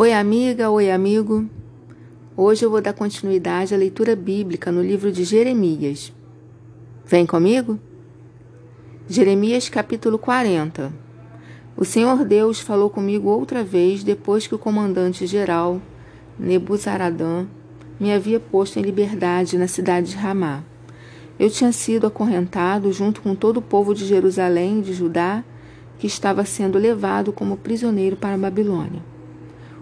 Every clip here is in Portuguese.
Oi, amiga, oi, amigo. Hoje eu vou dar continuidade à leitura bíblica no livro de Jeremias. Vem comigo? Jeremias capítulo 40. O Senhor Deus falou comigo outra vez depois que o comandante-geral Nebuzaradã me havia posto em liberdade na cidade de Ramá. Eu tinha sido acorrentado junto com todo o povo de Jerusalém e de Judá, que estava sendo levado como prisioneiro para a Babilônia.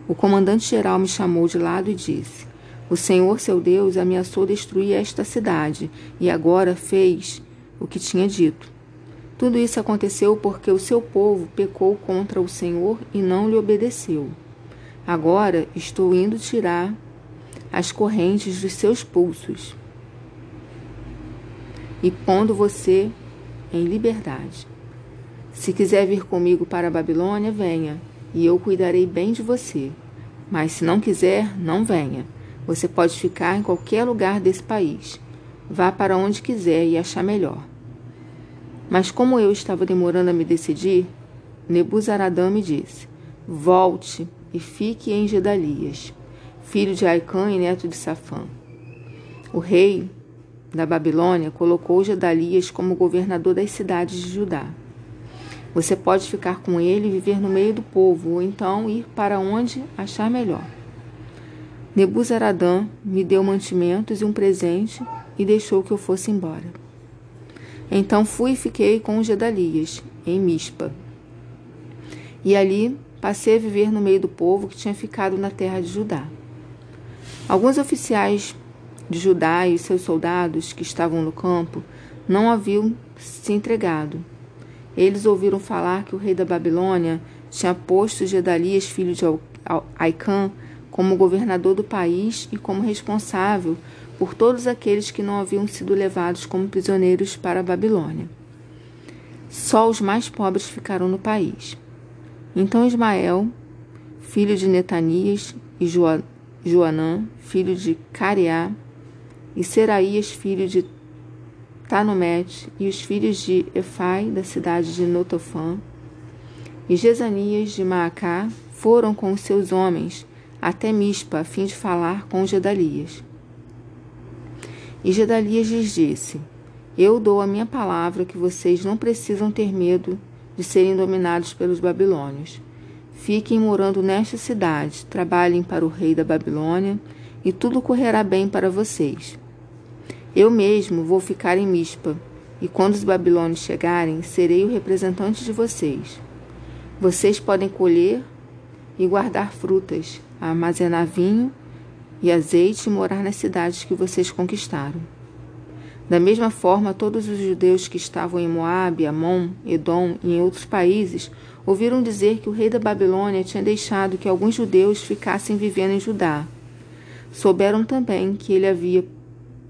O comandante-geral me chamou de lado e disse: O Senhor, seu Deus, ameaçou destruir esta cidade e agora fez o que tinha dito. Tudo isso aconteceu porque o seu povo pecou contra o Senhor e não lhe obedeceu. Agora estou indo tirar as correntes dos seus pulsos e pondo você em liberdade. Se quiser vir comigo para a Babilônia, venha e eu cuidarei bem de você. Mas se não quiser, não venha. Você pode ficar em qualquer lugar desse país. Vá para onde quiser e achar melhor. Mas como eu estava demorando a me decidir, Nebuzaradã me disse: Volte e fique em Gedalias, filho de Aicã e neto de Safã. O rei da Babilônia colocou Gedalias como governador das cidades de Judá. Você pode ficar com ele e viver no meio do povo, ou então ir para onde achar melhor. Nebuzaradã me deu mantimentos e um presente e deixou que eu fosse embora. Então fui e fiquei com Gedalias, em Mispa. E ali passei a viver no meio do povo que tinha ficado na terra de Judá. Alguns oficiais de Judá e seus soldados que estavam no campo não haviam se entregado eles ouviram falar que o rei da Babilônia tinha posto Gedalias, filho de Aicã, como governador do país e como responsável por todos aqueles que não haviam sido levados como prisioneiros para a Babilônia. Só os mais pobres ficaram no país. Então Ismael, filho de Netanias, e Joanã, filho de Cariá, e Seraías, filho de Tanumete e os filhos de Efai, da cidade de Notofã, e Jezanias de Maacá foram com seus homens até Mispa, a fim de falar com Gedalias. E Gedalias lhes disse: Eu dou a minha palavra que vocês não precisam ter medo de serem dominados pelos babilônios. Fiquem morando nesta cidade, trabalhem para o rei da Babilônia, e tudo correrá bem para vocês. Eu mesmo vou ficar em Mispa, e quando os babilônios chegarem, serei o representante de vocês. Vocês podem colher e guardar frutas, armazenar vinho e azeite e morar nas cidades que vocês conquistaram. Da mesma forma, todos os judeus que estavam em Moabe, Amon, Edom e em outros países ouviram dizer que o rei da Babilônia tinha deixado que alguns judeus ficassem vivendo em Judá. Souberam também que ele havia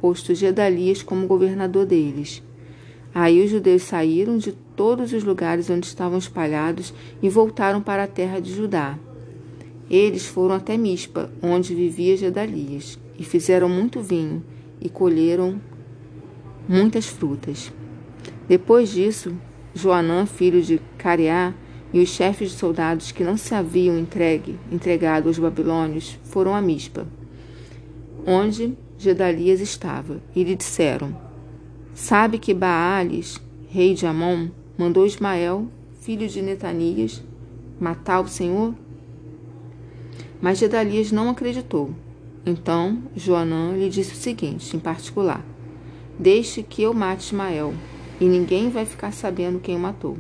posto Gedalias como governador deles. Aí os judeus saíram de todos os lugares onde estavam espalhados e voltaram para a terra de Judá. Eles foram até Mispa, onde vivia Gedalias, e fizeram muito vinho e colheram muitas frutas. Depois disso, Joanã, filho de Careá, e os chefes de soldados que não se haviam entregue, entregado aos babilônios foram a Mispa, onde Gedalias estava, e lhe disseram: Sabe que Baales, rei de Amon, mandou Ismael, filho de Netanias, matar o Senhor? Mas Gedalias não acreditou. Então Joanã lhe disse o seguinte, em particular: Deixe que eu mate Ismael, e ninguém vai ficar sabendo quem o matou.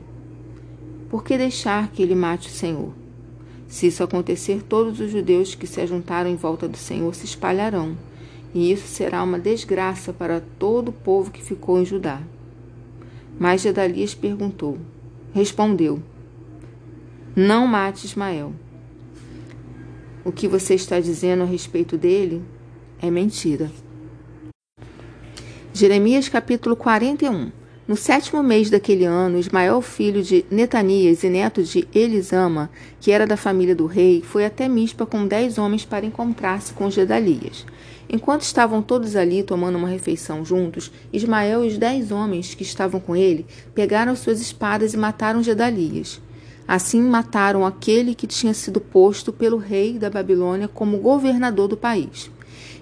Por que deixar que ele mate o Senhor? Se isso acontecer, todos os judeus que se ajuntaram em volta do Senhor se espalharão e isso será uma desgraça para todo o povo que ficou em Judá. Mas Gedalias perguntou, respondeu: Não mate Ismael. O que você está dizendo a respeito dele é mentira. Jeremias capítulo 41 no sétimo mês daquele ano, Ismael, filho de Netanias e neto de Elisama, que era da família do rei, foi até Mispa com dez homens para encontrar-se com Gedalias. Enquanto estavam todos ali tomando uma refeição juntos, Ismael e os dez homens que estavam com ele pegaram suas espadas e mataram Gedalias. Assim mataram aquele que tinha sido posto pelo rei da Babilônia como governador do país.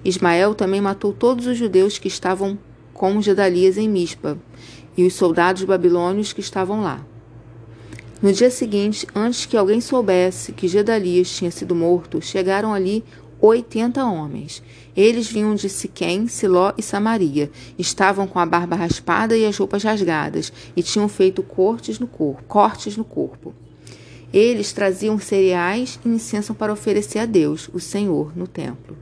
Ismael também matou todos os judeus que estavam com Gedalias em Mispa e os soldados babilônios que estavam lá. No dia seguinte, antes que alguém soubesse que Gedalias tinha sido morto, chegaram ali oitenta homens. Eles vinham de Siquém, Siló e Samaria. Estavam com a barba raspada e as roupas rasgadas, e tinham feito cortes no corpo, cortes no corpo. Eles traziam cereais e incenso para oferecer a Deus, o Senhor, no templo.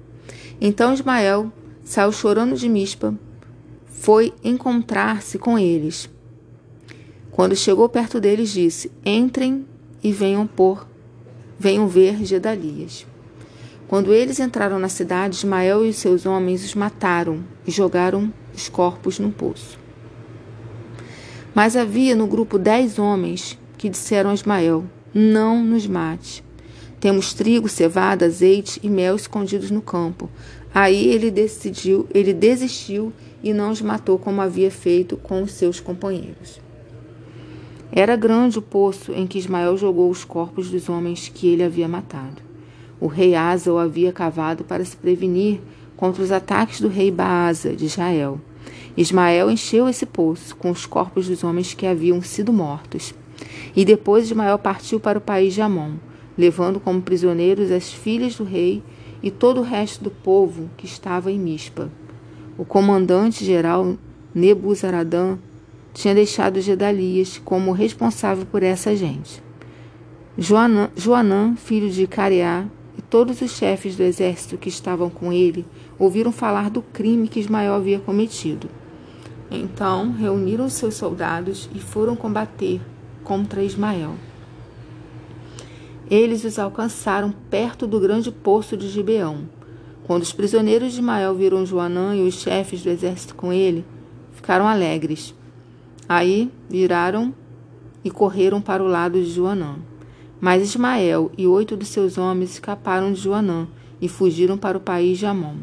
Então Ismael saiu chorando de Mispa, foi encontrar-se com eles. Quando chegou perto deles, disse: Entrem e venham por, venham ver Gedalias. Quando eles entraram na cidade, Ismael e os seus homens os mataram e jogaram os corpos num poço. Mas havia no grupo dez homens que disseram a Ismael: não nos mate. Temos trigo, cevada, azeite e mel escondidos no campo. Aí ele decidiu, ele desistiu e não os matou como havia feito com os seus companheiros. Era grande o poço em que Ismael jogou os corpos dos homens que ele havia matado. O rei Asa o havia cavado para se prevenir contra os ataques do rei Baasa de Israel. Ismael encheu esse poço com os corpos dos homens que haviam sido mortos. E depois Ismael partiu para o país de Amon, levando como prisioneiros as filhas do rei e todo o resto do povo que estava em Mispa. O comandante-geral Nebuzaradã tinha deixado Gedalias como responsável por essa gente. Joanã, Joanã, filho de Careá, e todos os chefes do exército que estavam com ele ouviram falar do crime que Ismael havia cometido. Então reuniram seus soldados e foram combater contra Ismael. Eles os alcançaram perto do grande poço de Gibeão. Quando os prisioneiros de Ismael viram Joanã e os chefes do exército com ele, ficaram alegres. Aí viraram e correram para o lado de Joanã. Mas Ismael e oito de seus homens escaparam de Joanã e fugiram para o país de Amon.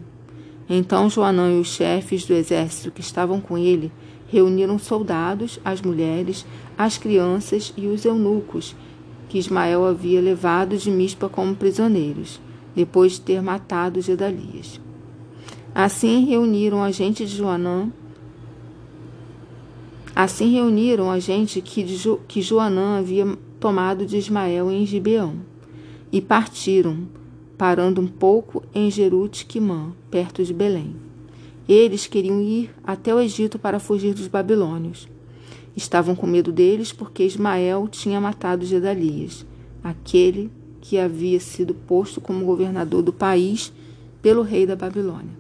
Então Joanã e os chefes do exército que estavam com ele reuniram soldados, as mulheres, as crianças e os eunucos que Ismael havia levado de Mispa como prisioneiros, depois de ter matado Gedalias. Assim reuniram a gente de Joanã. Assim reuniram a gente que, jo, que Joanã havia tomado de Ismael em Gibeão, e partiram, parando um pouco em Jerute-Quimã, perto de Belém. Eles queriam ir até o Egito para fugir dos babilônios. Estavam com medo deles porque Ismael tinha matado Gedalias, aquele que havia sido posto como governador do país pelo rei da Babilônia.